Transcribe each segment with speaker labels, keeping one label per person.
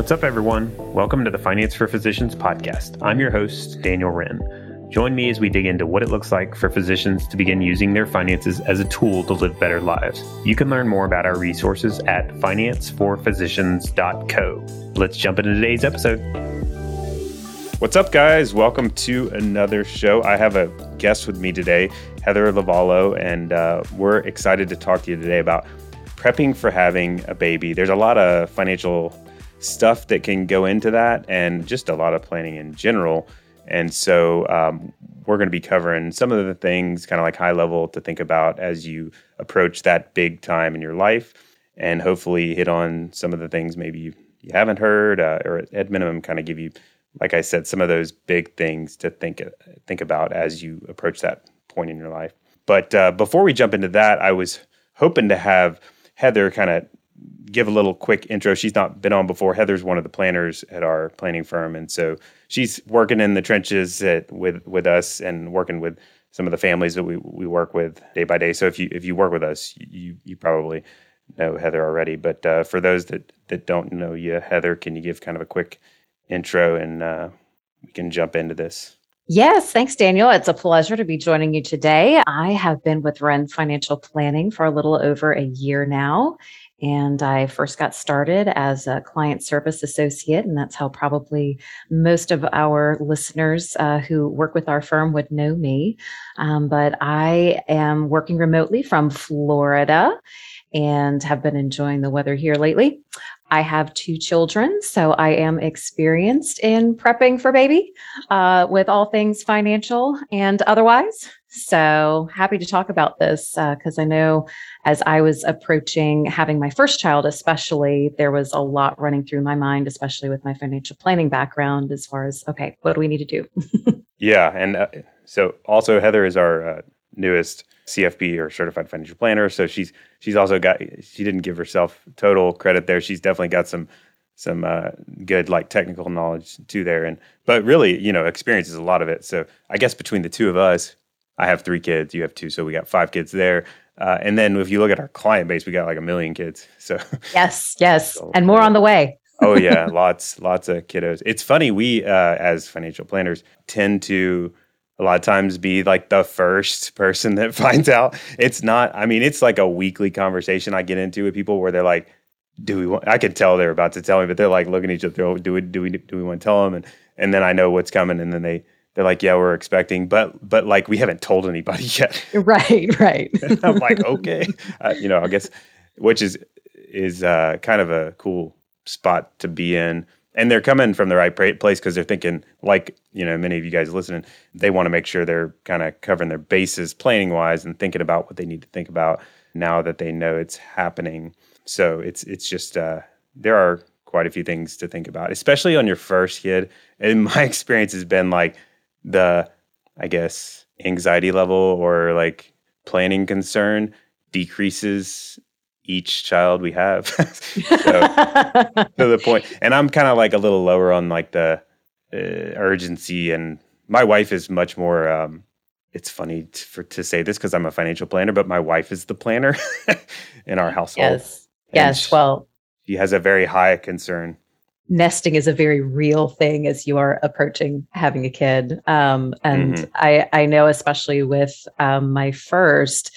Speaker 1: What's up, everyone? Welcome to the Finance for Physicians podcast. I'm your host, Daniel Wren. Join me as we dig into what it looks like for physicians to begin using their finances as a tool to live better lives. You can learn more about our resources at financeforphysicians.co. Let's jump into today's episode. What's up, guys? Welcome to another show. I have a guest with me today, Heather Lavallo, and uh, we're excited to talk to you today about prepping for having a baby. There's a lot of financial stuff that can go into that and just a lot of planning in general. And so um, we're going to be covering some of the things, kind of like high level, to think about as you approach that big time in your life, and hopefully hit on some of the things maybe you, you haven't heard, uh, or at minimum, kind of give you, like I said, some of those big things to think think about as you approach that point in your life. But uh, before we jump into that, I was hoping to have Heather kind of give a little quick intro. She's not been on before. Heather's one of the planners at our planning firm, and so she's working in the trenches at, with with us and working with some of the families that we, we work with day by day. So if you if you work with us, you you probably know Heather already. But uh, for those that that don't know you, Heather, can you give kind of a quick intro and uh, we can jump into this?
Speaker 2: Yes, thanks, Daniel. It's a pleasure to be joining you today. I have been with Wren Financial Planning for a little over a year now. And I first got started as a client service associate, and that's how probably most of our listeners uh, who work with our firm would know me. Um, but I am working remotely from Florida and have been enjoying the weather here lately. I have two children, so I am experienced in prepping for baby uh, with all things financial and otherwise. So happy to talk about this because uh, I know as I was approaching having my first child, especially, there was a lot running through my mind, especially with my financial planning background, as far as, okay, what do we need to do?
Speaker 1: yeah. And uh, so also, Heather is our uh, newest CFP or certified financial planner. So she's she's also got she didn't give herself total credit there. She's definitely got some some uh, good like technical knowledge too there. And but really, you know, experience is a lot of it. So I guess between the two of us, I have three kids, you have two, so we got five kids there. Uh, and then if you look at our client base, we got like a million kids. So
Speaker 2: yes, yes, so, and more on the way.
Speaker 1: oh yeah, lots, lots of kiddos. It's funny we uh, as financial planners tend to a lot of times be like the first person that finds out. It's not, I mean, it's like a weekly conversation I get into with people where they're like, do we want, I can tell they're about to tell me, but they're like looking at each other, oh, do we, do we, do we want to tell them? And, and then I know what's coming. And then they, they're like, yeah, we're expecting, but, but like, we haven't told anybody yet.
Speaker 2: Right. Right.
Speaker 1: I'm like, okay. Uh, you know, I guess, which is, is uh, kind of a cool spot to be in and they're coming from the right place because they're thinking like you know many of you guys listening they want to make sure they're kind of covering their bases planning wise and thinking about what they need to think about now that they know it's happening so it's it's just uh, there are quite a few things to think about especially on your first kid and my experience has been like the i guess anxiety level or like planning concern decreases each child we have. so, to the point, and I'm kind of like a little lower on like the uh, urgency. And my wife is much more. Um, it's funny t- for to say this because I'm a financial planner, but my wife is the planner in our household.
Speaker 2: Yes. Yes. She, well,
Speaker 1: she has a very high concern.
Speaker 2: Nesting is a very real thing as you are approaching having a kid. Um, and mm-hmm. I, I know, especially with um, my first,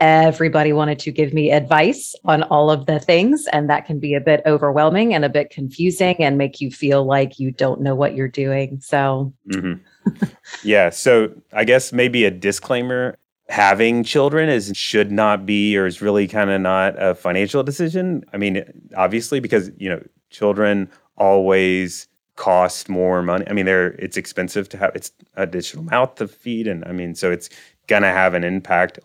Speaker 2: everybody wanted to give me advice on all of the things and that can be a bit overwhelming and a bit confusing and make you feel like you don't know what you're doing so mm-hmm.
Speaker 1: yeah so i guess maybe a disclaimer having children is should not be or is really kind of not a financial decision i mean obviously because you know children always cost more money i mean they're it's expensive to have it's additional mouth to feed and i mean so it's gonna have an impact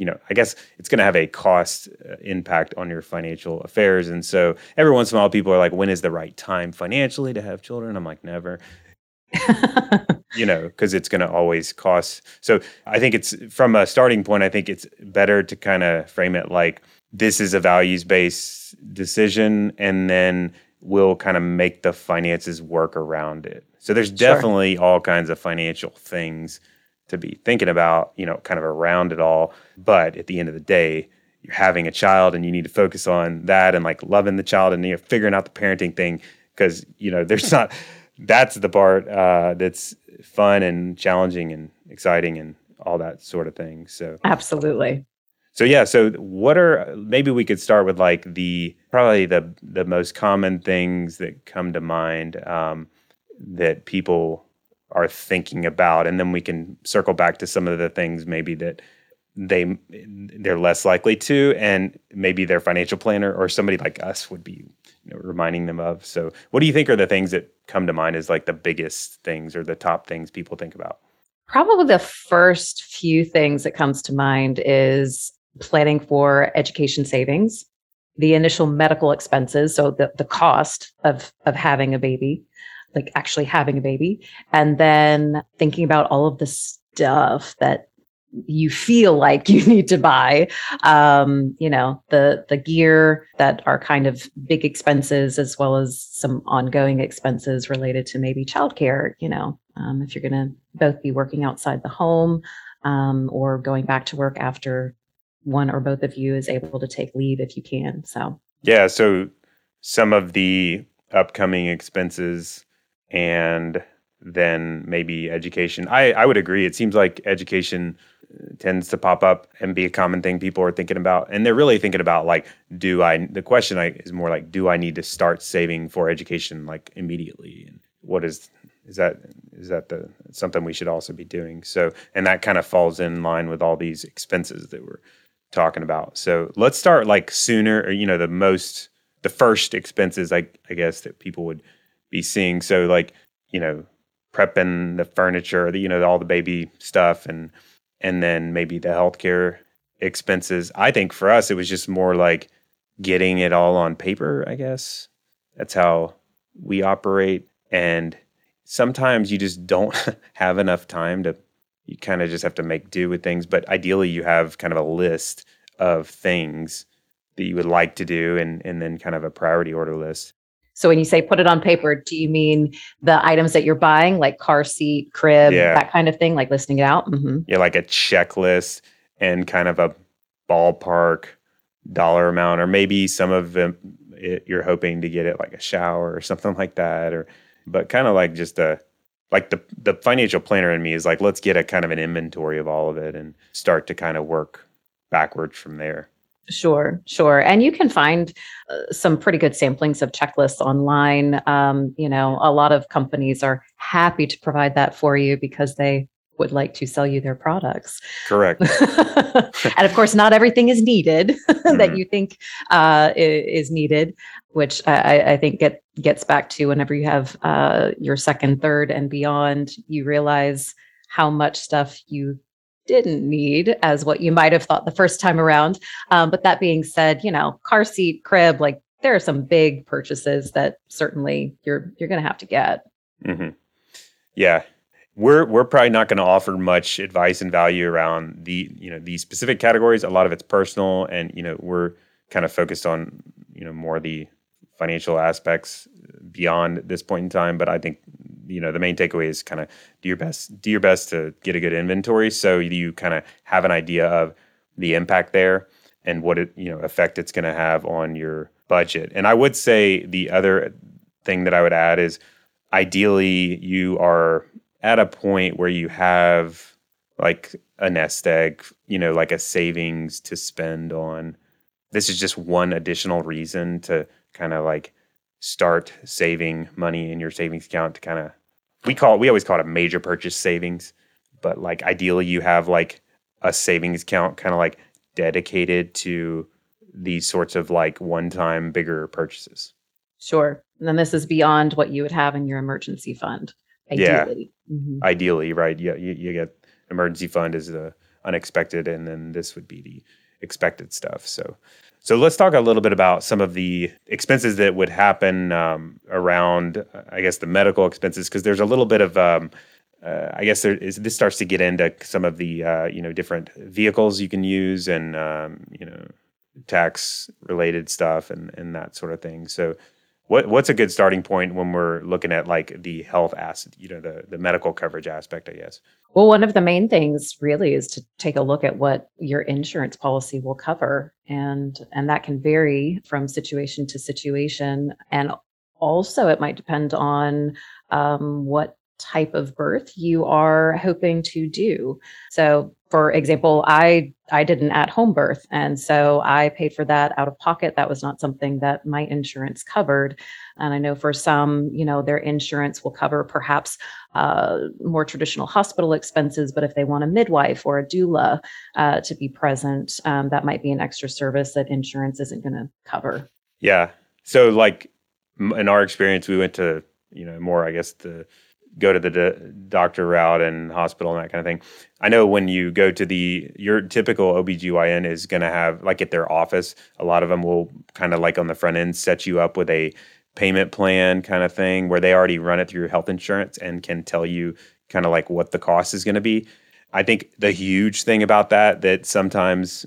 Speaker 1: you know, I guess it's going to have a cost uh, impact on your financial affairs. And so every once in a while, people are like, when is the right time financially to have children? I'm like, never. you know, because it's going to always cost. So I think it's from a starting point, I think it's better to kind of frame it like this is a values based decision. And then we'll kind of make the finances work around it. So there's definitely sure. all kinds of financial things to be thinking about, you know, kind of around it all. But at the end of the day, you're having a child and you need to focus on that and like loving the child and you know, figuring out the parenting thing because you know there's not that's the part uh, that's fun and challenging and exciting and all that sort of thing. So
Speaker 2: absolutely.
Speaker 1: So yeah, so what are maybe we could start with like the probably the the most common things that come to mind um, that people are thinking about, and then we can circle back to some of the things maybe that they they're less likely to, and maybe their financial planner or somebody like us would be you know, reminding them of. So, what do you think are the things that come to mind as like the biggest things or the top things people think about?
Speaker 2: Probably the first few things that comes to mind is planning for education savings, the initial medical expenses, so the, the cost of of having a baby, like actually having a baby, and then thinking about all of the stuff that you feel like you need to buy um, you know the the gear that are kind of big expenses as well as some ongoing expenses related to maybe childcare you know um, if you're going to both be working outside the home um, or going back to work after one or both of you is able to take leave if you can so.
Speaker 1: Yeah so some of the upcoming expenses and then maybe education. I i would agree. It seems like education uh, tends to pop up and be a common thing people are thinking about and they're really thinking about like do i the question I, is more like do i need to start saving for education like immediately? And what is is that is that the something we should also be doing? So and that kind of falls in line with all these expenses that we're talking about so let's start like sooner or you know the most the first expenses i, I guess that people would be seeing so like you know prepping the furniture the, you know all the baby stuff and and then maybe the healthcare expenses. I think for us, it was just more like getting it all on paper, I guess. That's how we operate. And sometimes you just don't have enough time to, you kind of just have to make do with things. But ideally, you have kind of a list of things that you would like to do and, and then kind of a priority order list.
Speaker 2: So when you say put it on paper, do you mean the items that you're buying, like car seat, crib, yeah. that kind of thing, like listing it out?
Speaker 1: Mm-hmm. Yeah, like a checklist and kind of a ballpark dollar amount, or maybe some of them it, you're hoping to get it like a shower or something like that, or but kind of like just a like the the financial planner in me is like let's get a kind of an inventory of all of it and start to kind of work backwards from there.
Speaker 2: Sure, sure. And you can find uh, some pretty good samplings of checklists online. Um, you know, a lot of companies are happy to provide that for you because they would like to sell you their products.
Speaker 1: Correct.
Speaker 2: and of course, not everything is needed mm-hmm. that you think uh, is needed, which I, I, think get gets back to whenever you have uh, your second, third, and beyond, you realize how much stuff you didn't need as what you might have thought the first time around. Um, but that being said, you know, car seat, crib, like there are some big purchases that certainly you're you're going to have to get.
Speaker 1: Mm-hmm. Yeah, we're we're probably not going to offer much advice and value around the you know these specific categories. A lot of it's personal, and you know we're kind of focused on you know more the financial aspects beyond this point in time. But I think you know the main takeaway is kind of do your best do your best to get a good inventory so you kind of have an idea of the impact there and what it you know effect it's going to have on your budget and i would say the other thing that i would add is ideally you are at a point where you have like a nest egg you know like a savings to spend on this is just one additional reason to kind of like start saving money in your savings account to kind of we call it, we always call it a major purchase savings, but like ideally you have like a savings account kind of like dedicated to these sorts of like one-time bigger purchases.
Speaker 2: Sure. And then this is beyond what you would have in your emergency fund.
Speaker 1: Ideally. Mm-hmm. Ideally, right. Yeah, you, you get emergency fund is the unexpected and then this would be the expected stuff. So so let's talk a little bit about some of the expenses that would happen um, around, I guess, the medical expenses, because there's a little bit of, um, uh, I guess, there is, this starts to get into some of the, uh, you know, different vehicles you can use and, um, you know, tax related stuff and and that sort of thing. So what what's a good starting point when we're looking at like the health asset, you know, the the medical coverage aspect, I guess?
Speaker 2: Well, one of the main things really is to take a look at what your insurance policy will cover and and that can vary from situation to situation and also, it might depend on um, what type of birth you are hoping to do. So, for example, I I did an at-home birth, and so I paid for that out of pocket. That was not something that my insurance covered. And I know for some, you know, their insurance will cover perhaps uh, more traditional hospital expenses, but if they want a midwife or a doula uh, to be present, um, that might be an extra service that insurance isn't going to cover.
Speaker 1: Yeah. So, like in our experience, we went to you know more, I guess the go to the d- doctor route and hospital and that kind of thing. I know when you go to the your typical OBGYN is going to have like at their office, a lot of them will kind of like on the front end set you up with a payment plan kind of thing where they already run it through your health insurance and can tell you kind of like what the cost is going to be. I think the huge thing about that that sometimes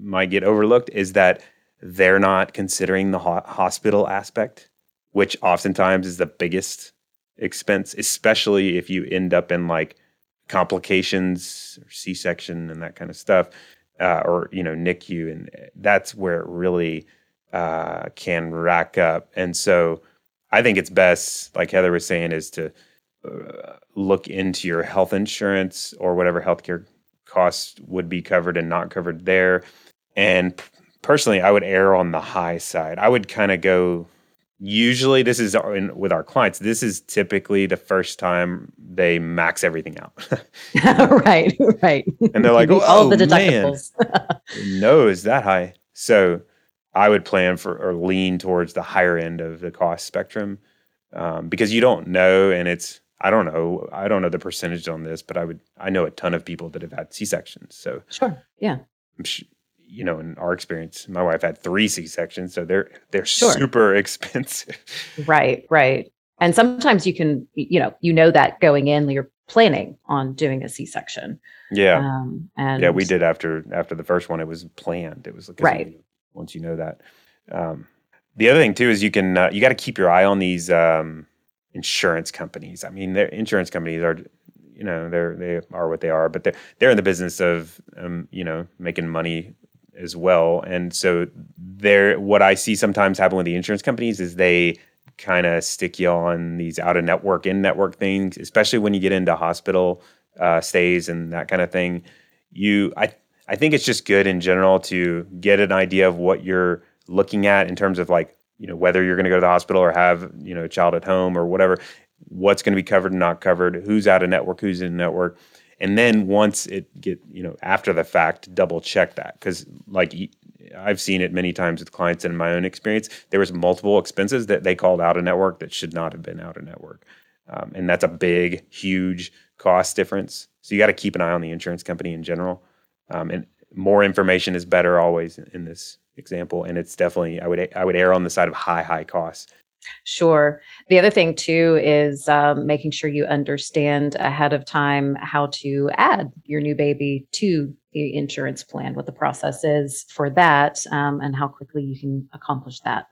Speaker 1: might get overlooked is that they're not considering the ho- hospital aspect, which oftentimes is the biggest expense, especially if you end up in like complications or C-section and that kind of stuff, uh, or you know NICU, and that's where it really uh, can rack up. And so, I think it's best, like Heather was saying, is to uh, look into your health insurance or whatever healthcare costs would be covered and not covered there. And personally, I would err on the high side. I would kind of go usually this is in, with our clients this is typically the first time they max everything out.
Speaker 2: Right right.
Speaker 1: And they're like oh, all the deductibles. No is that high. So i would plan for or lean towards the higher end of the cost spectrum um, because you don't know and it's i don't know i don't know the percentage on this but i would i know a ton of people that have had c-sections so
Speaker 2: sure yeah
Speaker 1: you know, in our experience, my wife had three C sections, so they're they're sure. super expensive.
Speaker 2: Right, right. And sometimes you can, you know, you know that going in, you're planning on doing a C section.
Speaker 1: Yeah, um, and yeah, we did after after the first one. It was planned. It was
Speaker 2: right.
Speaker 1: Once you know that, um, the other thing too is you can uh, you got to keep your eye on these um, insurance companies. I mean, their insurance companies are you know they're they are what they are, but they're they're in the business of um, you know making money as well. And so there, what I see sometimes happen with the insurance companies is they kind of stick you on these out of network, in network things, especially when you get into hospital uh, stays and that kind of thing. You, I, I think it's just good in general to get an idea of what you're looking at in terms of like, you know, whether you're going to go to the hospital or have, you know, a child at home or whatever, what's going to be covered and not covered, who's out of network, who's in network and then once it get you know after the fact double check that. Because like i've seen it many times with clients in my own experience. There was multiple expenses that they called out of network that should not have been out of network. Um, and that's a big huge cost difference. So you got to keep an eye on the insurance company in general. Um, and more information is better always in this example. And it's definitely i would i would err on the side of high high costs
Speaker 2: Sure. The other thing too is um, making sure you understand ahead of time how to add your new baby to the insurance plan, what the process is for that, um, and how quickly you can accomplish that.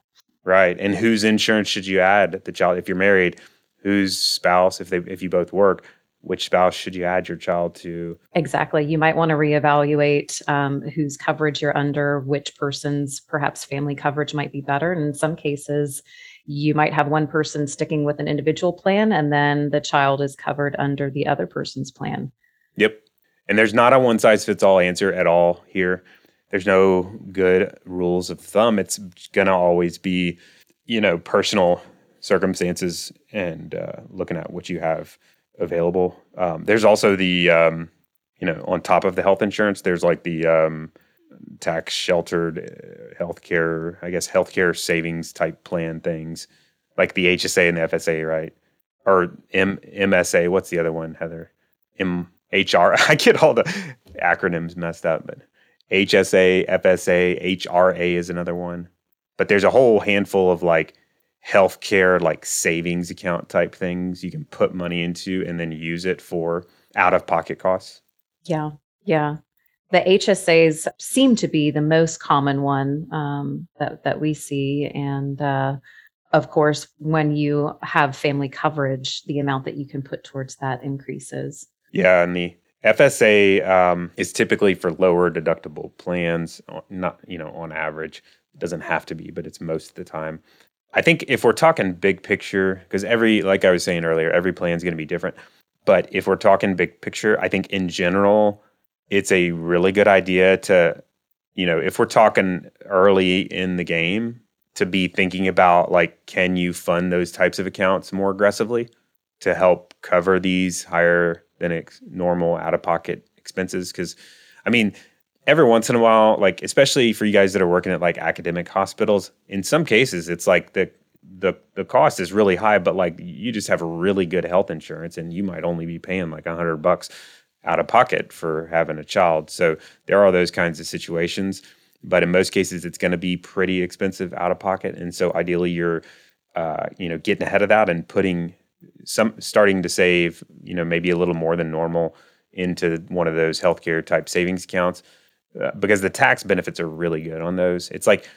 Speaker 1: Right. And whose insurance should you add? The child, if you're married, whose spouse, if they if you both work, which spouse should you add your child to?
Speaker 2: Exactly. You might want to reevaluate um, whose coverage you're under, which person's perhaps family coverage might be better. And in some cases, you might have one person sticking with an individual plan and then the child is covered under the other person's plan.
Speaker 1: Yep. And there's not a one size fits all answer at all here. There's no good rules of thumb. It's going to always be, you know, personal circumstances and uh, looking at what you have available. Um, there's also the, um, you know, on top of the health insurance, there's like the um, tax sheltered uh, healthcare, I guess healthcare savings type plan things, like the HSA and the FSA, right? Or M MSA. What's the other one, Heather? MHR. I get all the acronyms messed up, but HSA, FSA, HRA is another one. But there's a whole handful of like healthcare, like savings account type things you can put money into and then use it for out of pocket costs.
Speaker 2: Yeah. Yeah the HSAs seem to be the most common one um, that that we see, and uh, of course, when you have family coverage, the amount that you can put towards that increases.
Speaker 1: Yeah, and the FSA um, is typically for lower deductible plans. Not you know on average, it doesn't have to be, but it's most of the time. I think if we're talking big picture, because every, like I was saying earlier, every plan is going to be different. But if we're talking big picture, I think in general, it's a really good idea to, you know, if we're talking early in the game, to be thinking about like, can you fund those types of accounts more aggressively to help cover these higher than ex- normal out of pocket expenses? Because, I mean, every once in a while, like especially for you guys that are working at like academic hospitals, in some cases it's like the the the cost is really high, but like you just have a really good health insurance and you might only be paying like a hundred bucks out of pocket for having a child. So there are those kinds of situations, but in most cases it's going to be pretty expensive out of pocket. And so ideally you're uh, you know getting ahead of that and putting some starting to save you know maybe a little more than normal into one of those healthcare type savings accounts uh, because the tax benefits are really good on those. It's like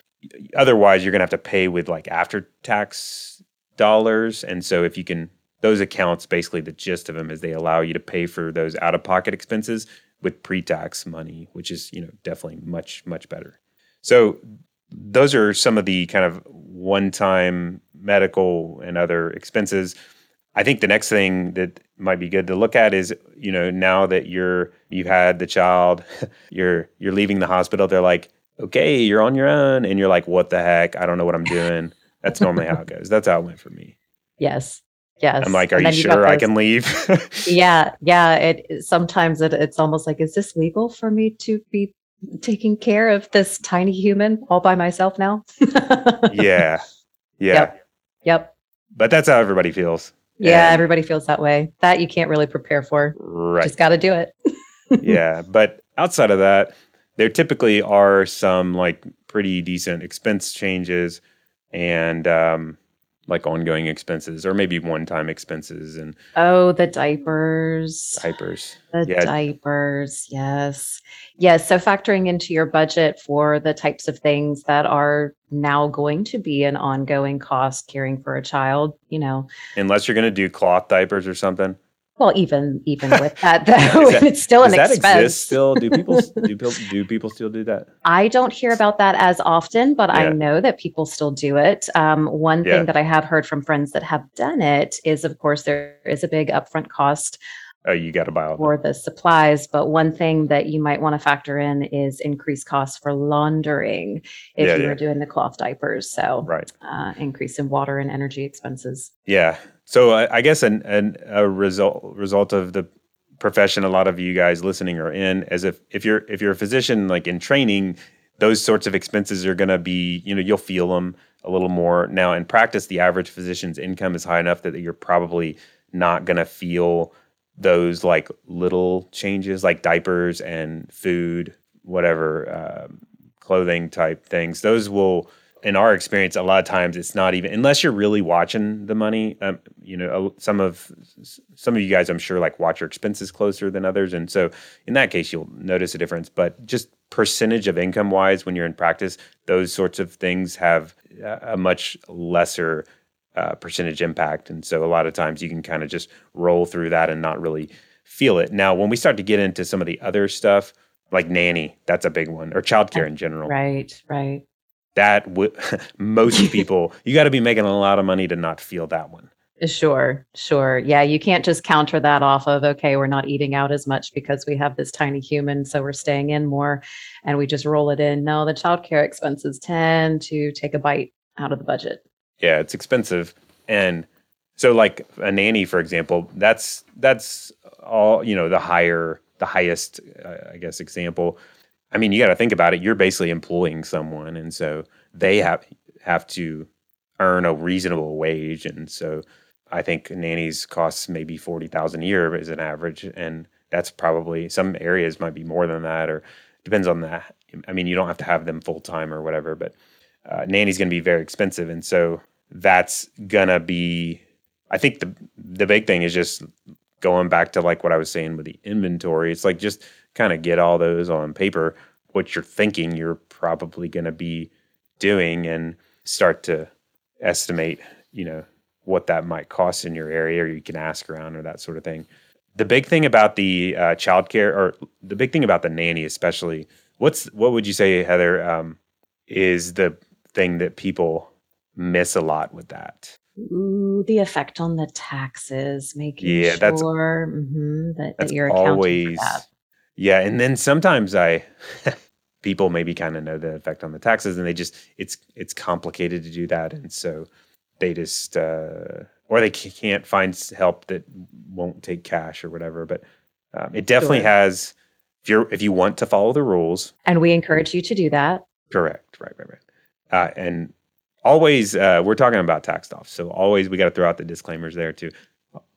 Speaker 1: otherwise you're going to have to pay with like after tax dollars and so if you can those accounts basically the gist of them is they allow you to pay for those out of pocket expenses with pre-tax money which is you know definitely much much better so those are some of the kind of one-time medical and other expenses I think the next thing that might be good to look at is, you know, now that you're you've had the child, you're you're leaving the hospital, they're like, "Okay, you're on your own." And you're like, "What the heck? I don't know what I'm doing." That's normally how it goes. That's how it went for me.
Speaker 2: Yes. Yes.
Speaker 1: I'm like, "Are you sure I can leave?"
Speaker 2: yeah. Yeah, it sometimes it, it's almost like is this legal for me to be taking care of this tiny human all by myself now?
Speaker 1: yeah. Yeah.
Speaker 2: Yep. Yep.
Speaker 1: But that's how everybody feels.
Speaker 2: Yeah, and, everybody feels that way. That you can't really prepare for.
Speaker 1: Right.
Speaker 2: Just got to do it.
Speaker 1: yeah, but outside of that, there typically are some like pretty decent expense changes and um, like ongoing expenses or maybe one-time expenses and
Speaker 2: oh the diapers.
Speaker 1: Diapers.
Speaker 2: The yeah. diapers yes. Yes so factoring into your budget for the types of things that are now going to be an ongoing cost caring for a child you know.
Speaker 1: Unless you're going to do cloth diapers or something
Speaker 2: well, even even with that though, that, it's still an
Speaker 1: does
Speaker 2: expense.
Speaker 1: That exist still? Do people do people do people still do that?
Speaker 2: I don't hear about that as often, but yeah. I know that people still do it. Um, one yeah. thing that I have heard from friends that have done it is, of course, there is a big upfront cost.
Speaker 1: Oh, you got to buy all
Speaker 2: for the supplies. But one thing that you might want to factor in is increased costs for laundering if yeah, you are doing the cloth diapers. So,
Speaker 1: right,
Speaker 2: uh, increase in water and energy expenses.
Speaker 1: Yeah, so I, I guess an, an, a result result of the profession a lot of you guys listening are in as if if you're if you're a physician like in training those sorts of expenses are going to be you know you'll feel them a little more. Now in practice the average physician's income is high enough that you're probably not going to feel those like little changes like diapers and food whatever uh, clothing type things. Those will in our experience, a lot of times it's not even unless you're really watching the money. Um, you know, some of some of you guys, I'm sure, like watch your expenses closer than others, and so in that case, you'll notice a difference. But just percentage of income wise, when you're in practice, those sorts of things have a much lesser uh, percentage impact, and so a lot of times you can kind of just roll through that and not really feel it. Now, when we start to get into some of the other stuff, like nanny, that's a big one, or childcare in general.
Speaker 2: Right, right
Speaker 1: that w- most people you got to be making a lot of money to not feel that one.
Speaker 2: Sure sure. Yeah you can't just counter that off of okay we're not eating out as much because we have this tiny human so we're staying in more and we just roll it in. No the childcare expenses tend to take a bite out of the budget.
Speaker 1: Yeah it's expensive and so like a nanny for example that's that's all you know the higher the highest uh, i guess example I mean, you got to think about it. You're basically employing someone, and so they have have to earn a reasonable wage, and so I think nannies costs maybe forty thousand a year as an average, and that's probably some areas might be more than that, or depends on that. I mean, you don't have to have them full time or whatever, but uh, nanny's going to be very expensive, and so that's gonna be. I think the the big thing is just going back to like what I was saying with the inventory. It's like just kind of get all those on paper, what you're thinking you're probably going to be doing, and start to estimate, you know, what that might cost in your area, or you can ask around or that sort of thing. The big thing about the uh, childcare, or the big thing about the nanny, especially, what's what would you say, Heather, um, is the thing that people miss a lot with that.
Speaker 2: Ooh, the effect on the taxes, making
Speaker 1: Yeah, that's
Speaker 2: sure mhm, that, that you're accounting for
Speaker 1: always
Speaker 2: that.
Speaker 1: yeah. And then sometimes I people maybe kind of know the effect on the taxes, and they just it's it's complicated to do that, and so they just uh, or they can't find help that won't take cash or whatever. But um, it definitely
Speaker 2: Sure.
Speaker 1: has. If you're if you want to follow the rules,
Speaker 2: And we encourage you to do that.
Speaker 1: correct, right, right, right, uh, and always uh, we're talking about tax stuff, so always we got to throw out the disclaimers there to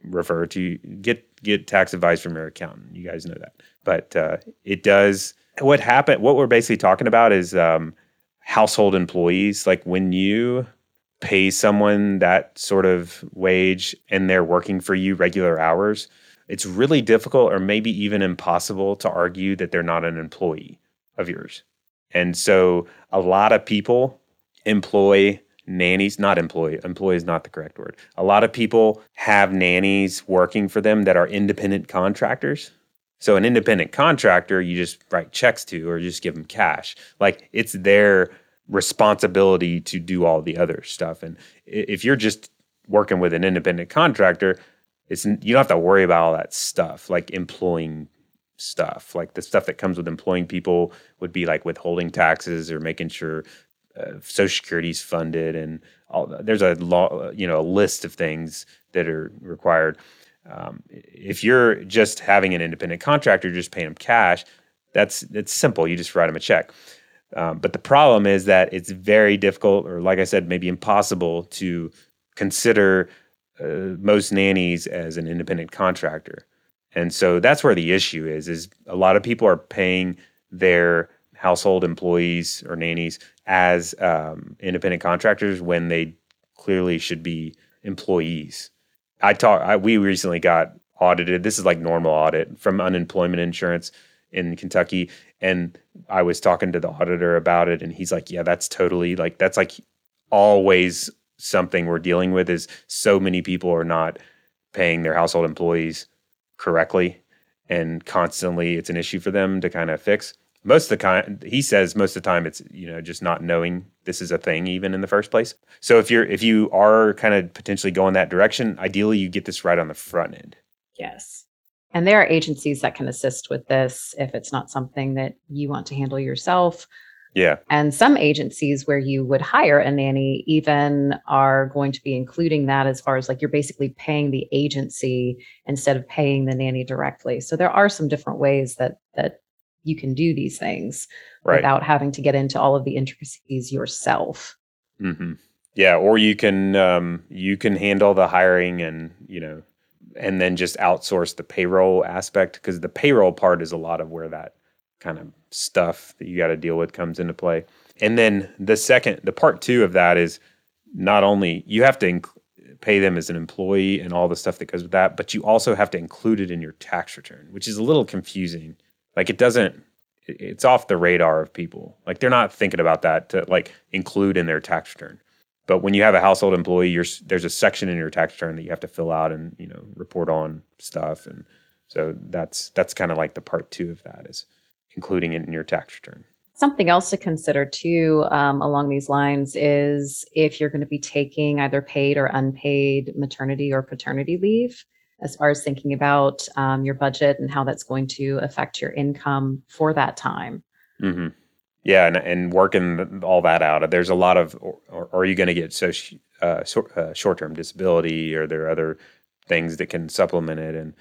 Speaker 1: refer to get get tax advice from your accountant. You guys know that, but uh, it does. What happened? What we're basically talking about is um, household employees. Like when you pay someone that sort of wage and they're working for you regular hours, it's really difficult or maybe even impossible to argue that they're not an employee of yours. And so a lot of people employ nannies, not employ, employee is not the correct word. A lot of people have nannies working for them that are independent contractors. So an independent contractor, you just write checks to or just give them cash. Like it's their responsibility to do all the other stuff. And if you're just working with an independent contractor, it's you don't have to worry about all that stuff, like employing stuff. Like the stuff that comes with employing people would be like withholding taxes or making sure uh, Social is funded, and all. There's a law, you know, a list of things that are required. Um, if you're just having an independent contractor, just paying them cash, that's it's simple. You just write them a check. Um, but the problem is that it's very difficult, or like I said, maybe impossible to consider uh, most nannies as an independent contractor. And so that's where the issue is: is a lot of people are paying their household employees or nannies as um, independent contractors when they clearly should be employees. I talk. I, we recently got audited. This is like normal audit from unemployment insurance in Kentucky, and I was talking to the auditor about it, and he's like, "Yeah, that's totally like that's like always something we're dealing with is so many people are not paying their household employees correctly, and constantly it's an issue for them to kind of fix." Most of the kind, he says, most of the time it's you know just not knowing this is a thing even in the first place. So if you're if you are kind of potentially going that direction, ideally you get this right on the front end.
Speaker 2: Yes. And there are agencies that can assist with this if it's not something that you want to handle yourself.
Speaker 1: Yeah.
Speaker 2: And some agencies where you would hire a nanny even are going to be including that as far as like you're basically paying the agency instead of paying the nanny directly. So there are some different ways that that you can do these things
Speaker 1: Right.
Speaker 2: without having to get into all of the intricacies yourself.
Speaker 1: hmm Yeah, or you can um, you can handle the hiring and you know, and then just outsource the payroll aspect because the payroll part is a lot of where that kind of stuff that you got to deal with comes into play. And then the second, the part two of that is not only you have to inc- pay them as an employee and all the stuff that goes with that, but you also have to include it in your tax return, which is a little confusing. Like it doesn't it's off the radar of people. Like they're not thinking about that to like include in their tax return. But when you have a household employee, you're, there's a section in your tax return that you have to fill out and you know report on stuff, and so that's that's kind of like the part two of that is including it in your tax return.
Speaker 2: Something else to consider too um, along these lines is if you're going to be taking either paid or unpaid maternity or paternity leave, as far as thinking about um, your budget and how that's going to affect your income for that time.
Speaker 1: hmm Yeah, and and working all that out. There's a lot of, or, or are you going to get so uh, short, uh, short-term disability, or there are other things that can supplement it? And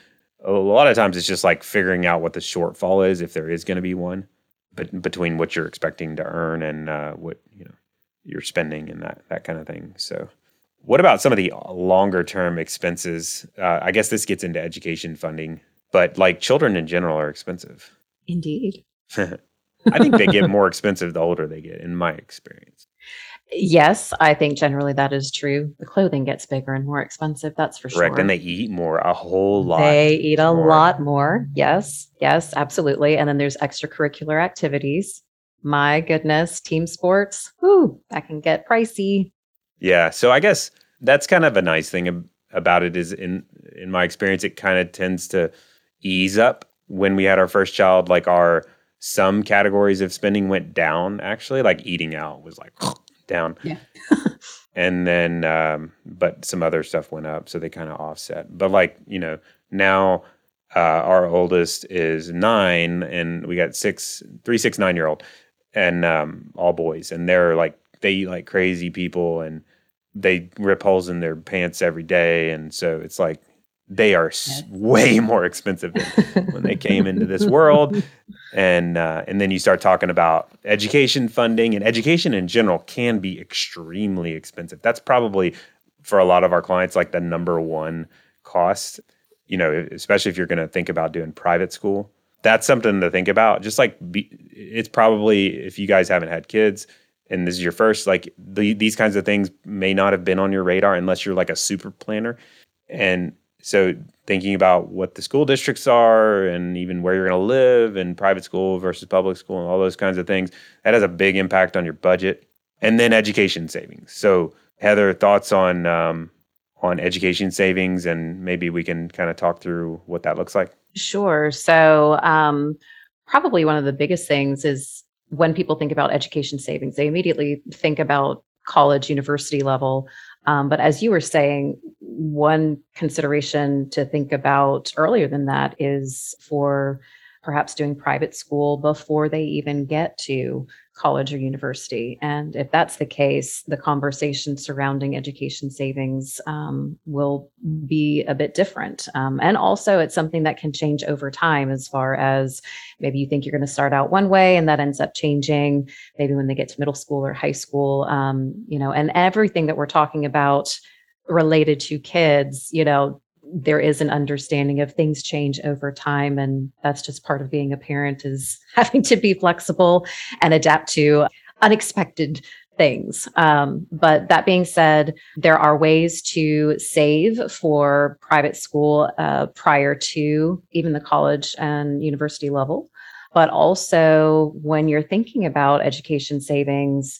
Speaker 1: a lot of times, it's just like figuring out what the shortfall is, if there is going to be one, but between what you're expecting to earn and uh, what you know you're spending and that that kind of thing. So, what about some of the longer-term expenses? Uh, I guess this gets into education funding, but like children in general are expensive.
Speaker 2: Indeed.
Speaker 1: I think they get more expensive the older they get, in my experience.
Speaker 2: Yes, I think generally that is true. The clothing gets bigger and more expensive. That's for
Speaker 1: Correct.
Speaker 2: sure.
Speaker 1: And they eat more, a whole lot.
Speaker 2: They eat a
Speaker 1: more.
Speaker 2: lot more. Yes, yes, absolutely. And then there's extracurricular activities. My goodness, team sports. Whoo, that can get pricey.
Speaker 1: Yeah. So I guess that's kind of a nice thing about it is in in my experience, it kind of tends to ease up when we had our first child. Like our some categories of spending went down actually, like eating out was like down.
Speaker 2: Yeah.
Speaker 1: and then um, but some other stuff went up, so they kind of offset. But like you know now. Uh, our oldest is nine, and we got six, three, six, nine year old, and um, all boys, and they're like they eat like crazy people, and they rip holes in their pants every day, and so it's like they are s- way more expensive than when they came into this world. And uh, and then you start talking about education funding and education in general can be extremely expensive. That's probably for a lot of our clients like the number one cost you know especially if you're going to think about doing private school. That's something to think about. Just like be, it's probably if you guys haven't had kids and this is your first like the, these kinds of things may not have been on your radar unless you're like a super planner. And so thinking about what the school districts are and even where you're going to live and private school versus public school and all those kinds of things that has a big impact on your budget and then education savings. So heather thoughts on um, on education savings and maybe we can kind of talk through what that looks like?
Speaker 2: Sure. So um, probably one of the biggest things is when people think about education savings they immediately think about college university level. Um, but as you were saying, one consideration to think about earlier than that is for perhaps doing private school before they even get to college or university. And if that's the case, the conversation surrounding education savings um, will be a bit different. Um, and also, it's something that can change over time as far as maybe you think you're going to start out one way and that ends up changing, maybe when they get to middle school or high school, um, you know, and everything that we're talking about related to kids, you know, there is an understanding of things change over time and that's just part of being a parent is having to be flexible and adapt to unexpected things. Um, but that being said there are ways to save for private school uh, prior to even the college and university level. But also when you're thinking about education savings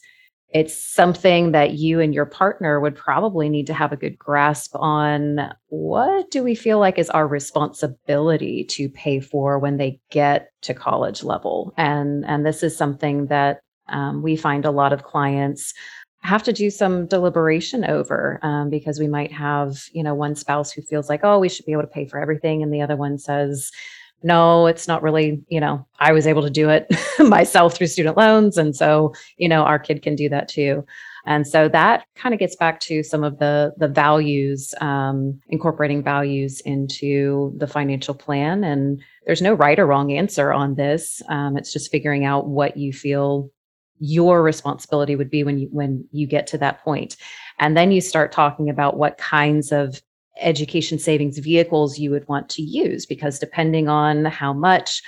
Speaker 2: it's something that you and your partner would probably need to have a good grasp on. What do we feel like is our responsibility to pay for when they get to college level? And and this is something that um, we find a lot of clients have to do some deliberation over um, because we might have you know one spouse who feels like oh we should be able to pay for everything and the other one says no, it's not really, you know, I was able to do it myself through student loans. And so, you know, our kid can do that too. And so that kind of gets back to some of the the values, um, incorporating values into the financial plan. And there's no right or wrong answer on this. Um, it's just figuring out what you feel your responsibility would be when you when you get to that point. And then you start talking about what kinds of education savings vehicles you would want to use because depending on how much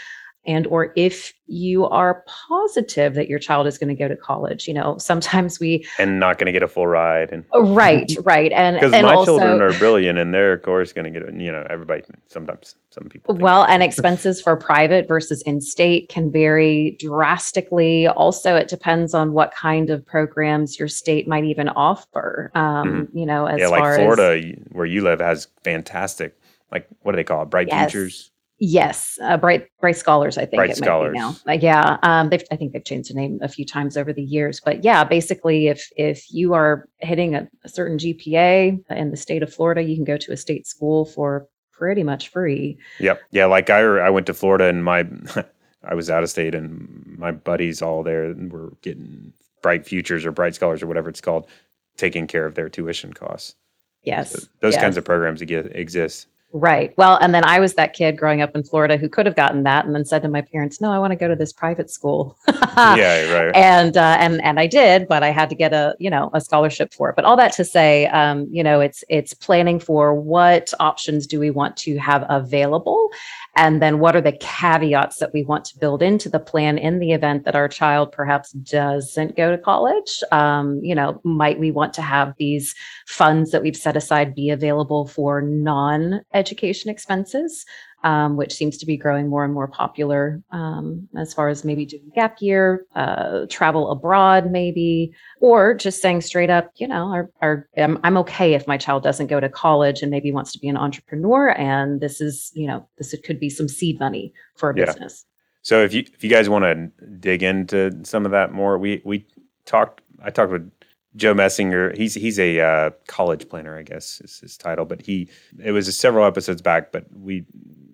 Speaker 2: and or if you are positive that your child is going to go to college you know sometimes we
Speaker 1: and not going to get a full ride and
Speaker 2: oh, right right and
Speaker 1: because
Speaker 2: my
Speaker 1: also, children are brilliant and they're of course going to get you know everybody sometimes some people
Speaker 2: well and expenses for private versus in-state can vary drastically also it depends on what kind of programs your state might even offer um, mm-hmm. you know as
Speaker 1: yeah,
Speaker 2: like
Speaker 1: florida
Speaker 2: as,
Speaker 1: where you live has fantastic like what do they call it bright yes. futures
Speaker 2: Yes, uh, bright bright scholars. I think
Speaker 1: bright
Speaker 2: it
Speaker 1: scholars.
Speaker 2: might be now. Yeah, um, they've, I think they've changed the name a few times over the years. But yeah, basically, if if you are hitting a, a certain GPA in the state of Florida, you can go to a state school for pretty much free.
Speaker 1: Yep. Yeah. Like I I went to Florida and my I was out of state and my buddies all there were getting bright futures or bright scholars or whatever it's called, taking care of their tuition costs.
Speaker 2: Yes.
Speaker 1: So those
Speaker 2: yes.
Speaker 1: kinds of programs exist.
Speaker 2: Right. Well, and then I was that kid growing up in Florida who could have gotten that, and then said to my parents, "No, I want to go to this private school."
Speaker 1: yeah, right.
Speaker 2: And uh, and and I did, but I had to get a you know a scholarship for it. But all that to say, um, you know, it's it's planning for what options do we want to have available, and then what are the caveats that we want to build into the plan in the event that our child perhaps doesn't go to college? Um, you know, might we want to have these funds that we've set aside be available for non education expenses? Um, which seems to be growing more and more popular um, as far as maybe doing gap year, uh, travel abroad, maybe, or just saying straight up, you know, our, our, I'm, I'm okay if my child doesn't go to college and maybe wants to be an entrepreneur. And this is, you know, this could be some seed money for a yeah. business.
Speaker 1: So if you if you guys want to dig into some of that more, we we talked. I talked with Joe Messinger. He's he's a uh, college planner, I guess is his title. But he it was several episodes back. But we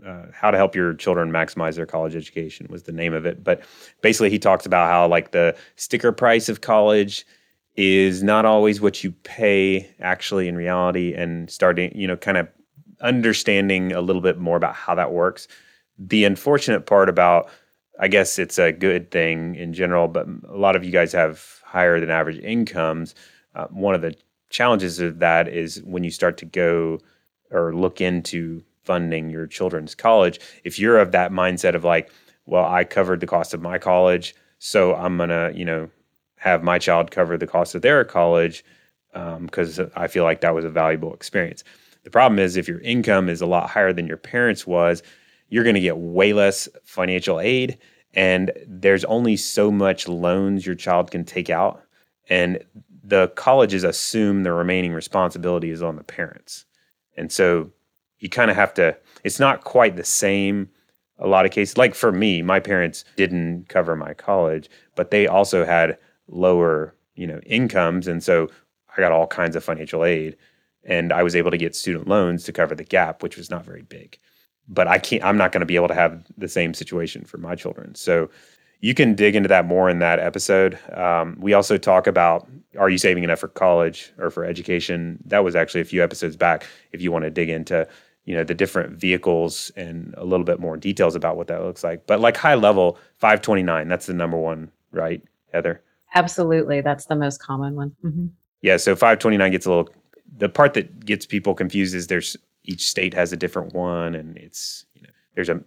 Speaker 1: uh, how to help your children maximize their college education was the name of it. But basically, he talks about how like the sticker price of college is not always what you pay actually in reality, and starting you know kind of understanding a little bit more about how that works. The unfortunate part about I guess it's a good thing in general, but a lot of you guys have higher than average incomes, uh, one of the challenges of that is when you start to go or look into funding your children's college, if you're of that mindset of like, well, I covered the cost of my college, so I'm gonna, you know, have my child cover the cost of their college because um, I feel like that was a valuable experience. The problem is if your income is a lot higher than your parents was, you're going to get way less financial aid and there's only so much loans your child can take out and the colleges assume the remaining responsibility is on the parents. And so you kind of have to it's not quite the same a lot of cases. Like for me my parents didn't cover my college but they also had lower you know incomes and so i got all kinds of financial aid and i was able to get student loans to cover the gap which was not very big but I can't. I'm not going to be able to have the same situation for my children. So you can dig into that more in that episode. Um, we also talk about are you saving enough for college or for education? That was actually a few episodes back. If you want to dig into you know the different vehicles and a little bit more details about what that looks like. But like high level, 529. That's the number one, right, Heather?
Speaker 2: Absolutely, that's the most common one. Mm-hmm.
Speaker 1: Yeah. So 529 gets a little. The part that gets people confused is there's each state has a different one, and it's you know there's a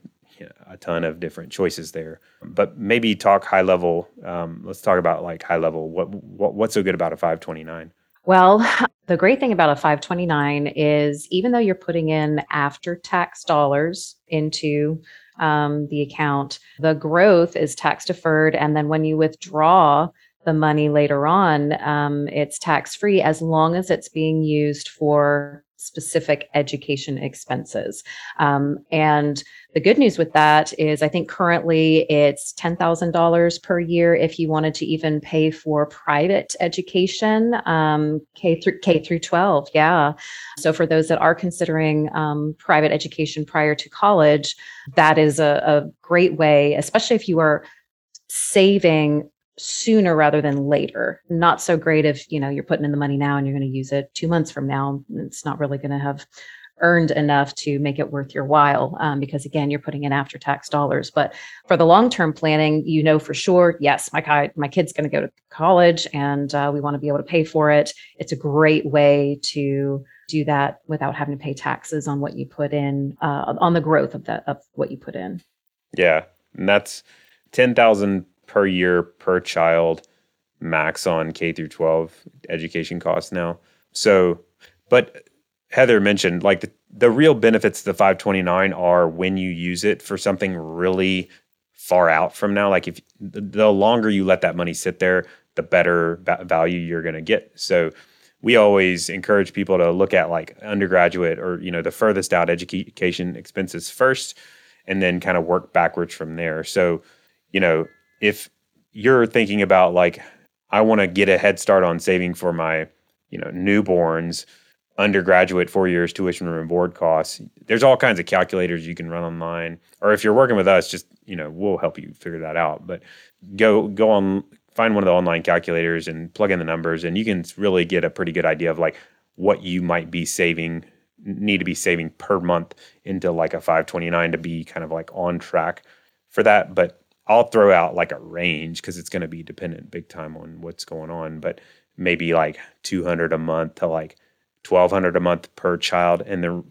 Speaker 1: a ton of different choices there. But maybe talk high level. Um, let's talk about like high level. What, what what's so good about a 529?
Speaker 2: Well, the great thing about a 529 is even though you're putting in after tax dollars into um, the account, the growth is tax deferred. And then when you withdraw the money later on, um, it's tax free as long as it's being used for specific education expenses. Um, and the good news with that is, I think currently it's $10,000 per year if you wanted to even pay for private education, um, K through K through 12. Yeah. So for those that are considering um, private education prior to college, that is a, a great way, especially if you are saving sooner rather than later. Not so great if, you know, you're putting in the money now and you're going to use it two months from now. It's not really going to have earned enough to make it worth your while um, because again you're putting in after tax dollars but for the long term planning you know for sure yes my, my kid's going to go to college and uh, we want to be able to pay for it it's a great way to do that without having to pay taxes on what you put in uh, on the growth of that of what you put in
Speaker 1: yeah and that's 10000 per year per child max on K through 12 education costs now. So, but Heather mentioned like the, the real benefits of the 529 are when you use it for something really far out from now. Like if the longer you let that money sit there, the better value you're going to get. So we always encourage people to look at like undergraduate or you know the furthest out education expenses first and then kind of work backwards from there. So, you know, if you're thinking about like I want to get a head start on saving for my, you know, newborns, undergraduate four years tuition room and board costs. There's all kinds of calculators you can run online. Or if you're working with us, just you know, we'll help you figure that out. But go go on find one of the online calculators and plug in the numbers and you can really get a pretty good idea of like what you might be saving need to be saving per month into like a 529 to be kind of like on track for that but I'll throw out like a range because it's going to be dependent big time on what's going on, but maybe like 200 a month to like 1200 a month per child. And the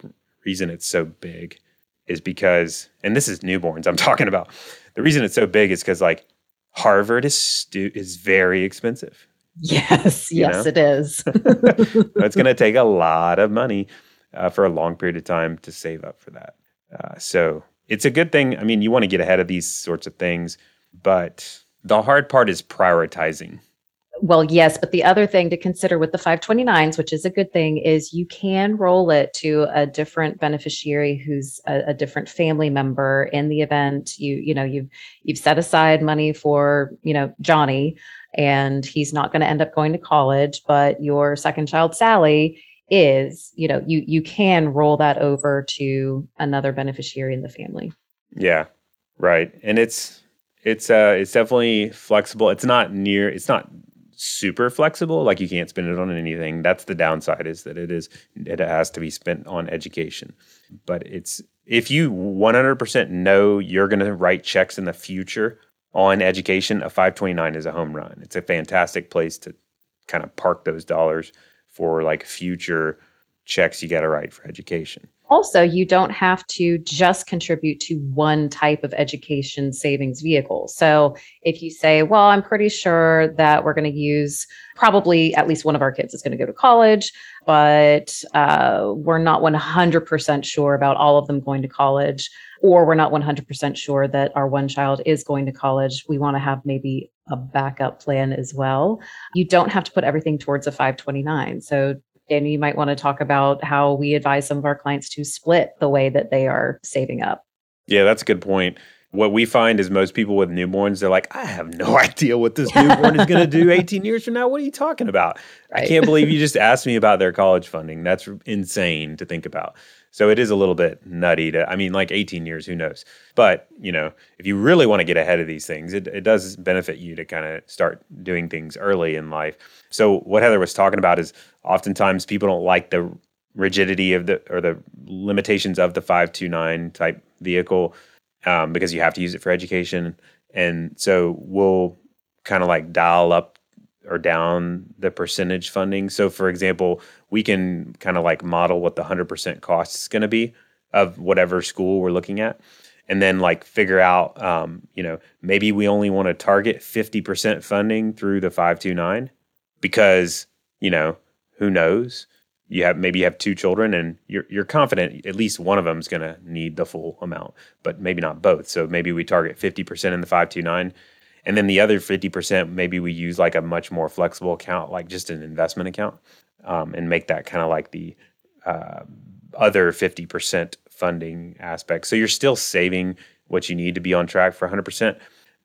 Speaker 1: reason it's so big is because, and this is newborns I'm talking about. The reason it's so big is because like Harvard is stu- is very expensive.
Speaker 2: Yes, yes, know? it is.
Speaker 1: it's going to take a lot of money uh, for a long period of time to save up for that. Uh, so it's a good thing. I mean, you want to get ahead of these sorts of things, but the hard part is prioritizing.
Speaker 2: Well, yes, but the other thing to consider with the 529s, which is a good thing, is you can roll it to a different beneficiary who's a, a, different family member in the event you you know you've you've set aside money for you know Johnny and he's not going to end up going to college, but your second child, Sally, is, you know, you you can roll that over to another beneficiary in the family.
Speaker 1: Yeah. Right. And it's it's uh it's definitely flexible. It's not near it's not super flexible like you can't spend it on anything that's the downside is that it is it has to be spent on education but it's if you 100% know you're going to write checks in the future on education a 529 is a home run it's a fantastic place to kind of park those dollars for like future checks you got to write for education
Speaker 2: also, you don't have to just contribute to one type of education savings vehicle. So if you say, well, I'm pretty sure that we're going to use probably at least one of our kids is going to go to college, but uh, we're not 100% sure about all of them going to college, or we're not 100% sure that our one child is going to college. We want to have maybe a backup plan as well. You don't have to put everything towards a 529. So and you might want to talk about how we advise some of our clients to split the way that they are saving up.
Speaker 1: Yeah, that's a good point. What we find is most people with newborns, they're like, I have no idea what this newborn is going to do 18 years from now. What are you talking about? Right. I can't believe you just asked me about their college funding. That's insane to think about. So it is a little bit nutty to, I mean, like 18 years, who knows? But, you know, if you really want to get ahead of these things, it, it does benefit you to kind of start doing things early in life. So what Heather was talking about is oftentimes people don't like the rigidity of the, or the limitations of the 529 type vehicle um, because you have to use it for education. And so we'll kind of like dial up or down the percentage funding. So, for example, we can kind of like model what the 100% cost is going to be of whatever school we're looking at. And then like figure out, um, you know, maybe we only want to target 50% funding through the 529 because, you know, who knows? You have maybe you have two children and you're you're confident at least one of them is going to need the full amount, but maybe not both. So maybe we target 50% in the 529 and then the other 50% maybe we use like a much more flexible account like just an investment account um, and make that kind of like the uh, other 50% funding aspect so you're still saving what you need to be on track for 100%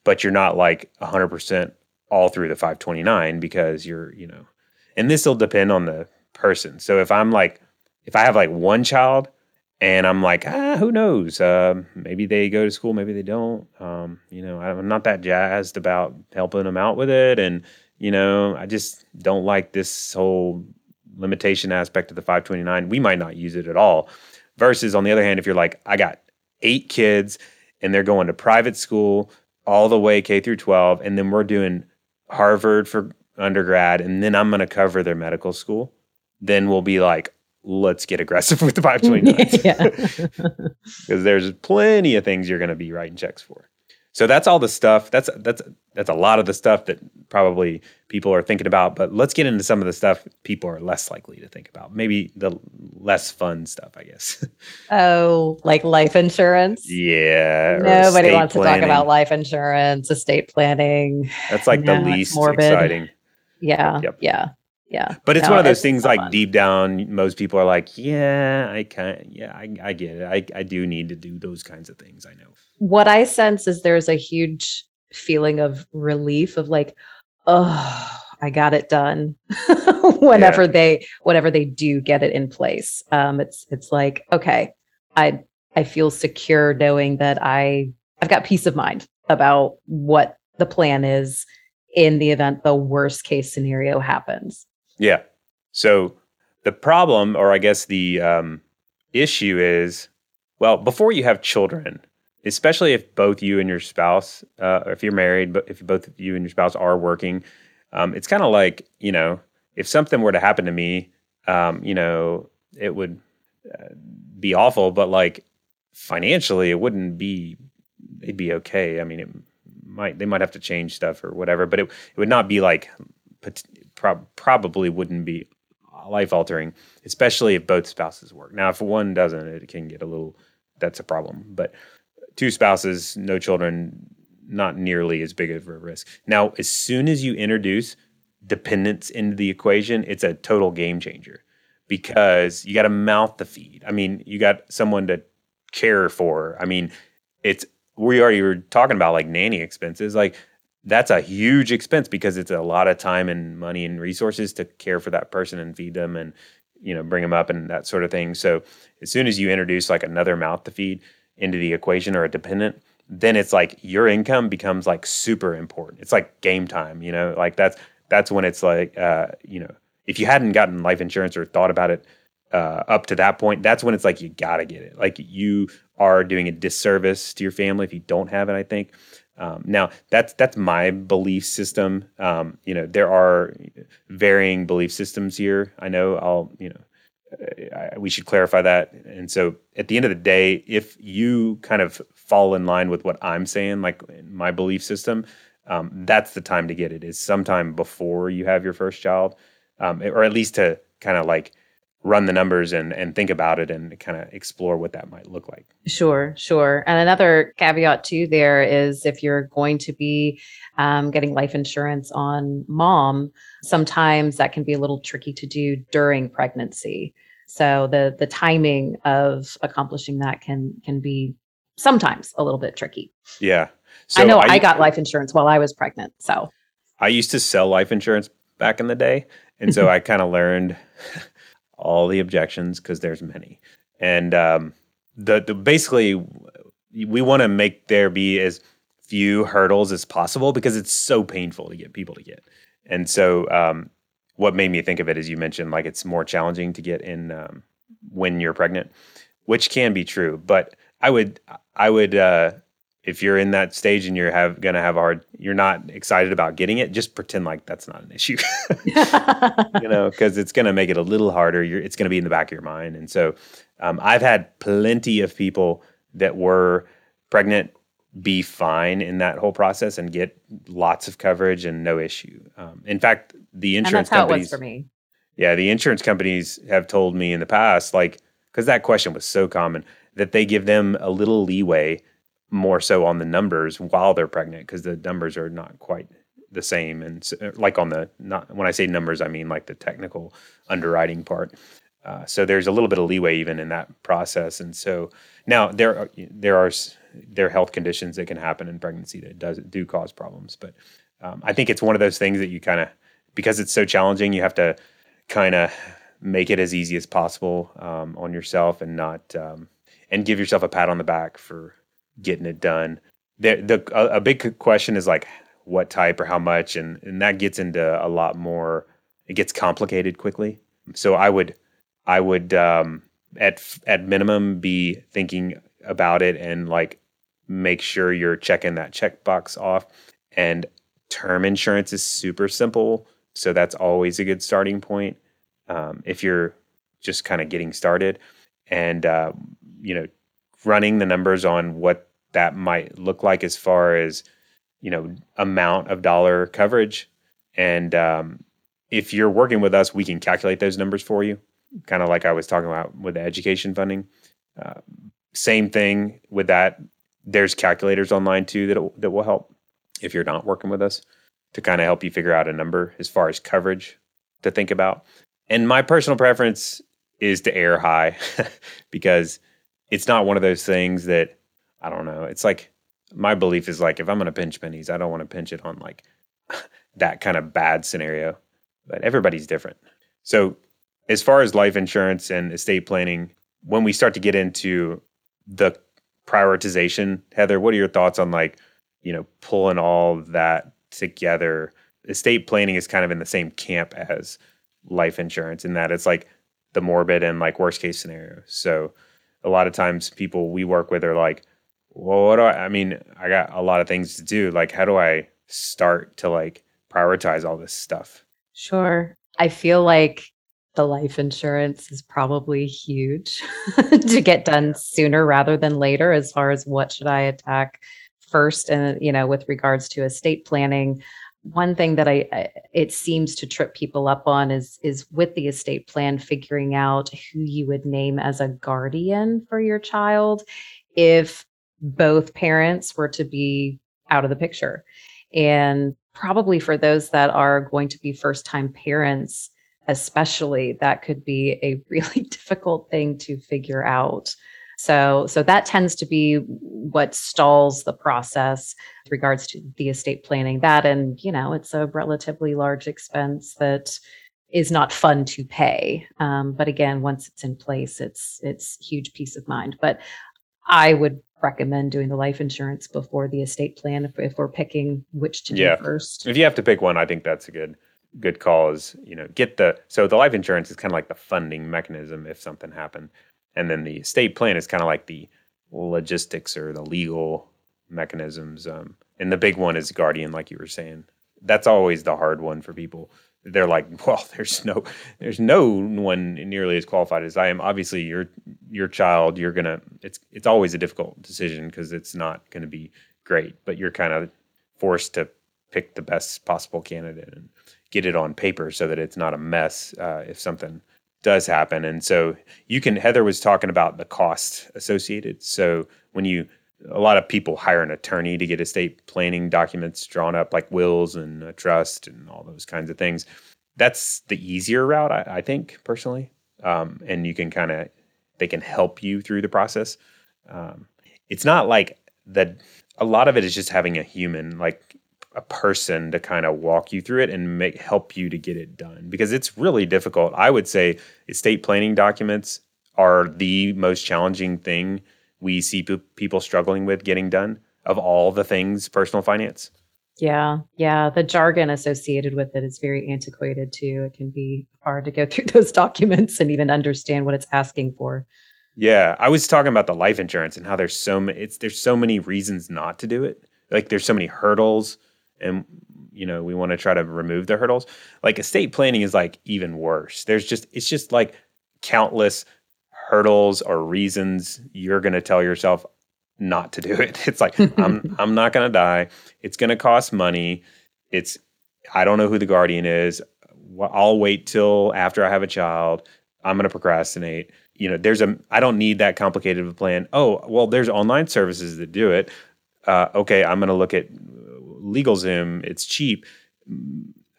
Speaker 1: but you're not like 100% all through the 529 because you're you know and this will depend on the person so if i'm like if i have like one child and I'm like, ah, who knows? Uh, maybe they go to school, maybe they don't. Um, you know, I'm not that jazzed about helping them out with it, and you know, I just don't like this whole limitation aspect of the 529. We might not use it at all. Versus, on the other hand, if you're like, I got eight kids and they're going to private school all the way K through 12, and then we're doing Harvard for undergrad, and then I'm going to cover their medical school, then we'll be like, let's get aggressive with the 529. yeah. Because there's plenty of things you're going to be writing checks for. So that's all the stuff. That's that's that's a lot of the stuff that probably people are thinking about. But let's get into some of the stuff people are less likely to think about. Maybe the less fun stuff, I guess.
Speaker 2: Oh, like life insurance.
Speaker 1: Yeah.
Speaker 2: Nobody wants planning. to talk about life insurance, estate planning.
Speaker 1: That's like the least exciting.
Speaker 2: Yeah. Yep. Yeah yeah.
Speaker 1: But it's no, one of those things like deep down, most people are like, yeah, I can yeah, I, I get it. I, I do need to do those kinds of things. I know.
Speaker 2: What I sense is there's a huge feeling of relief of like, oh, I got it done. Whenever yeah. they, whatever they do get it in place. Um, it's, it's like, okay, I, I feel secure knowing that I, I've got peace of mind about what the plan is in the event the worst case scenario happens.
Speaker 1: Yeah. So the problem, or I guess the um, issue is, well, before you have children, especially if both you and your spouse, uh, if you're married, but if both you and your spouse are working, um, it's kind of like you know, if something were to happen to me, um, you know, it would uh, be awful, but like financially, it wouldn't be. It'd be okay. I mean, it might they might have to change stuff or whatever, but it it would not be like pro- probably wouldn't be life altering, especially if both spouses work. Now, if one doesn't, it can get a little, that's a problem. But two spouses, no children, not nearly as big of a risk. Now, as soon as you introduce dependents into the equation, it's a total game changer because you got to mouth the feed. I mean, you got someone to care for. I mean, it's we already were talking about like nanny expenses. Like that's a huge expense because it's a lot of time and money and resources to care for that person and feed them and you know bring them up and that sort of thing. So as soon as you introduce like another mouth to feed into the equation or a dependent then it's like your income becomes like super important. It's like game time you know? Like that's that's when it's like uh you know if you hadn't gotten life insurance or thought about it uh, up to that point that's when it's like you gotta get it. Like you are doing a disservice to your family if you don't have it i think um, now that's that's my belief system. Um, you know, there are varying belief systems here. I know I'll you know I, we should clarify that. And so at the end of the day, if you kind of fall in line with what I'm saying, like my belief system, um, that's the time to get it. Is sometime before you have your first child, um, or at least to kind of like run the numbers and and think about it and kind of explore what that might look like.
Speaker 2: Sure, sure. And another caveat too there is if you're going to be um, getting life insurance on mom, sometimes that can be a little tricky to do during pregnancy. So the the timing of accomplishing that can can be sometimes a little bit tricky.
Speaker 1: Yeah.
Speaker 2: So I know I, I got life insurance while I was pregnant. So
Speaker 1: I used to sell life insurance back in the day. And so I kind of learned all the objections because there's many. And um, the, the basically we want to make there be as few hurdles as possible because it's so painful to get people to get. And so um, what made me think of it is you mentioned like it's more challenging to get in um, when you're pregnant, which can be true. But I would I would uh, if you're in that stage and you're have gonna have a hard you're not excited about getting it just pretend like that's not an issue. You know because it's gonna make it a little harder. You're, it's gonna be in the back of your mind. And so um, i've had plenty of people that were pregnant be fine in that whole process and get lots of coverage and no issue. Um, in fact the insurance companies
Speaker 2: for me.
Speaker 1: Yeah the insurance companies have told me in the past like because that question was so common that they give them a little leeway more so on the numbers while they're pregnant because the numbers are not quite the same. And so, uh, like on the not when i say numbers i mean like the technical underwriting part. Uh, so there's a little bit of leeway even in that process. And so now there are there are there are health conditions that can happen in pregnancy that does do cause problems. But um, i think it's one of those things that you kind of because it's so challenging you have to kind of make it as easy as possible um, on yourself and not um, and give yourself a pat on the back for getting it done. The, the a, a big question is like what type or how much, and and that gets into a lot more. It gets complicated quickly. So I would I would um, at at minimum be thinking about it and like make sure you're checking that checkbox off. And term insurance is super simple, so that's always a good starting point um, if you're just kind of getting started. And uh, you know, running the numbers on what that might look like as far as you know amount of dollar coverage. And um, if you're working with us we can calculate those numbers for you kind of like i was talking about with the education funding. Uh, same thing with that. There's calculators online too that, that will help if you're not working with us to kind of help you figure out a number as far as coverage to think about. And my personal preference is to air high because it's not one of those things that I don't know. It's like my belief is like if I'm going to pinch pennies, I don't want to pinch it on like that kind of bad scenario. But everybody's different. So, as far as life insurance and estate planning, when we start to get into the prioritization, Heather, what are your thoughts on like, you know, pulling all that together? Estate planning is kind of in the same camp as life insurance in that it's like the morbid and like worst case scenario. So, a lot of times people we work with are like, well, what do I, I mean, I got a lot of things to do. Like, how do I start to like prioritize all this stuff?
Speaker 2: Sure. I feel like the life insurance is probably huge to get done sooner rather than later as far as what should I attack first and you know with regards to estate planning one thing that I, I, it seems to trip people up on is is with the estate plan figuring out who you would name as a guardian for your child if both parents were to be out of the picture. And probably for those that are going to be first time parents especially that could be a really difficult thing to figure out So, so that tends to be what stalls the process with regards to the estate planning. That, and you know, it's a relatively large expense that is not fun to pay. Um, but again, once it's in place, it's it's huge peace of mind. But I would recommend doing the life insurance before the estate plan if, if we're picking which to yeah. do first.
Speaker 1: If you have to pick one, I think that's a good good call. Is you know get the so the life insurance is kind of like the funding mechanism if something happened, and then the estate plan is kind of like the logistics or the legal mechanisms. Um, and the big one is guardian, like you were saying. That's always the hard one for people they're like, well, there's no, there's no one nearly as qualified as I am. Obviously, your your child, you're gonna. It's it's always a difficult decision because it's not going to be great, but you're kind of forced to pick the best possible candidate and get it on paper so that it's not a mess uh, if something does happen. And so you can. Heather was talking about the cost associated. So when you a lot of people hire an attorney to get estate planning documents drawn up, like wills and a trust and all those kinds of things. That's the easier route, I, I think, personally. Um, and you can kind of, they can help you through the process. Um, it's not like that, a lot of it is just having a human, like a person to kind of walk you through it and make help you to get it done because it's really difficult. I would say estate planning documents are the most challenging thing we see p- people struggling with getting done of all the things personal finance.
Speaker 2: Yeah, yeah. The jargon associated with it is very antiquated too. It can be hard to go through those documents and even understand what it's asking for.
Speaker 1: Yeah, I was talking about the life insurance and how there's so many. It's there's so many reasons not to do it. Like there's so many hurdles, and you know we want to try to remove the hurdles. Like estate planning is like even worse. There's just it's just like countless hurdles or reasons you're going to tell yourself not to do it. It's like I'm I'm not going to die. It's going to cost money. It's I don't know who the guardian is. I'll wait till after I have a child. I'm going to procrastinate. You know, there's a I don't need that complicated of a plan. Oh, well, there's online services that do it. Uh, okay, I'm going to look at LegalZoom. It's cheap,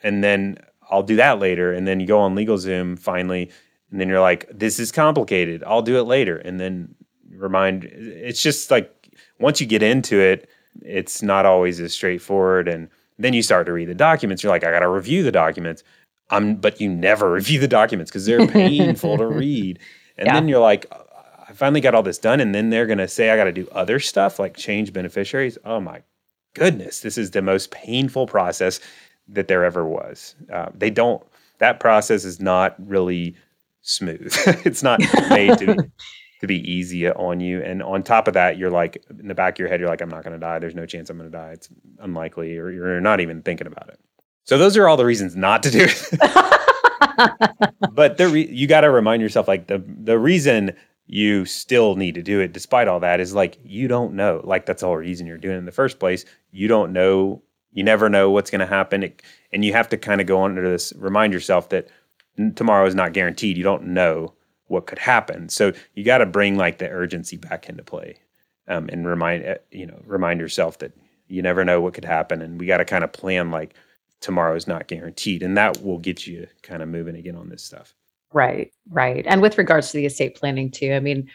Speaker 1: and then I'll do that later. And then you go on LegalZoom finally and then you're like this is complicated i'll do it later and then remind it's just like once you get into it it's not always as straightforward and then you start to read the documents you're like i got to review the documents i'm but you never review the documents because they're painful to read and yeah. then you're like i finally got all this done and then they're going to say i got to do other stuff like change beneficiaries oh my goodness this is the most painful process that there ever was uh, they don't that process is not really smooth. it's not made to be, to be easy on you. And on top of that, you're like in the back of your head, you're like, I'm not going to die. There's no chance I'm going to die. It's unlikely, or you're not even thinking about it. So those are all the reasons not to do it. but the re- you got to remind yourself, like the the reason you still need to do it, despite all that, is like you don't know. Like that's the whole reason you're doing it in the first place. You don't know. You never know what's going to happen, it, and you have to kind of go under this. Remind yourself that tomorrow is not guaranteed. You don't know what could happen. So you got to bring like the urgency back into play um, and remind eh, you know remind yourself that you never know what could happen, and we got to kind of plan like tomorrow is not guaranteed, and that will get you kind of moving again on this stuff.
Speaker 2: Right, right. And with regards to the estate planning too, I mean,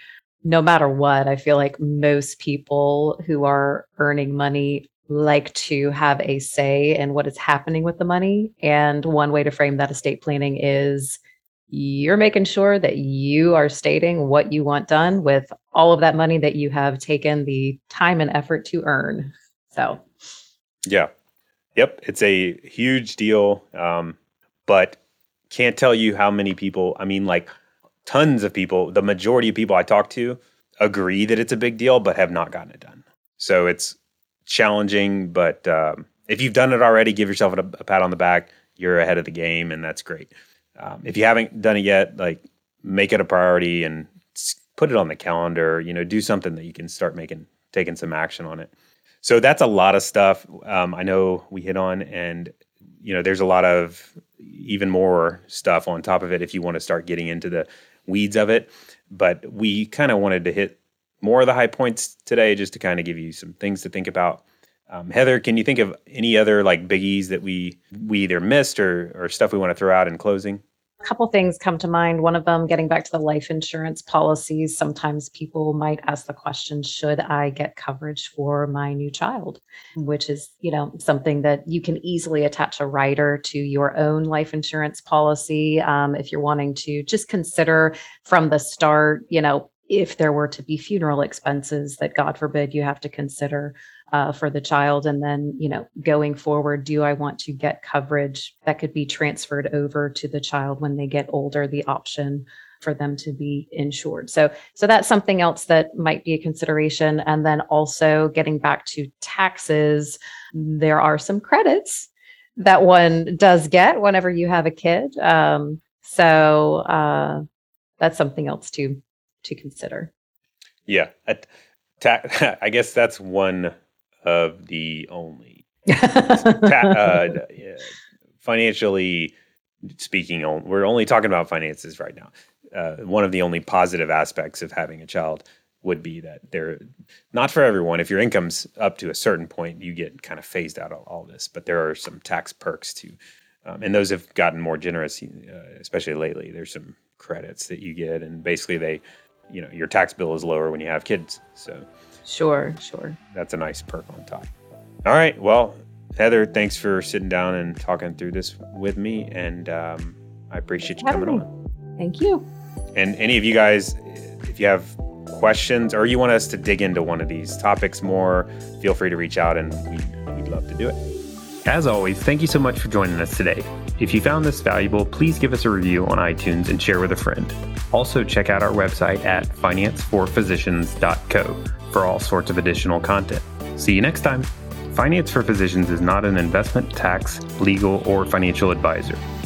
Speaker 2: no matter what, I feel like most people who are earning money like to have a say in what is happening with the money. And one way to frame that estate planning is you're making sure that you are stating what you want done with all of that money that you have taken the time and effort to earn. So,
Speaker 1: yeah. Yep. It's a huge deal. Um, but can't tell you how many people, I mean, like tons of people, the majority of people I talk to agree that it's a big deal, but have not gotten it done. So it's challenging, but um, if you've done it already, give yourself a, a, pat on the back. You're ahead of the game, and that's great. Um, if you haven't done it yet, like make it a priority and put it on the calendar. You know, do something that you can start making taking some action on it. So that's a lot of stuff. Um, I know we hit on, and you know, there's a lot of even more stuff on top of it if you want to start getting into the weeds of it. But we kind of wanted to hit more of the high points today, just to kind of give you some things to think about. Um, Heather, can you think of any other like biggies that we we either missed or or stuff we want to throw out in closing?
Speaker 2: A couple things come to mind. One of them, getting back to the life insurance policies, sometimes people might ask the question, should I get coverage for my new child? Which is, you know, something that you can easily attach a rider to your own life insurance policy. Um, if you're wanting to just consider from the start, you know, if there were to be funeral expenses that God forbid you have to consider uh, for the child. And then, you know, going forward, do I want to get coverage that could be transferred over to the child when they get older? The option for them to be insured. So, so that's something else that might be a consideration. And then also getting back to taxes, there are some credits that one does get whenever you have a kid. Um, so uh, that's something else to to consider.
Speaker 1: Yeah, ta- I guess that's one of the only ta- uh, financially speaking. We're only talking about finances right now. Uh, one of the only positive aspects of having a child would be that they're not for everyone. If your income's up to a certain point, you get kind of phased out of all this. But there are some tax perks too, um, and those have gotten more generous, uh, especially lately. There's some credits that you get, and basically they you know your tax bill is lower when you have kids. So
Speaker 2: sure, sure.
Speaker 1: That's a nice perk on top. All right, well, Heather, thanks for sitting down and talking through this with me, and um, I appreciate you coming me. on.
Speaker 2: Thank you.
Speaker 1: And any of you guys, if you have questions or you want us to dig into one of these topics more, feel free to reach out, and we'd, we'd love to do it. As always, thank you so much for joining us today. If you found this valuable, please give us a review on iTunes and share with a friend. Also, check out our website at financeforphysicians.co for all sorts of additional content. See you next time. Finance for Physicians is not an investment, tax, legal, or financial advisor.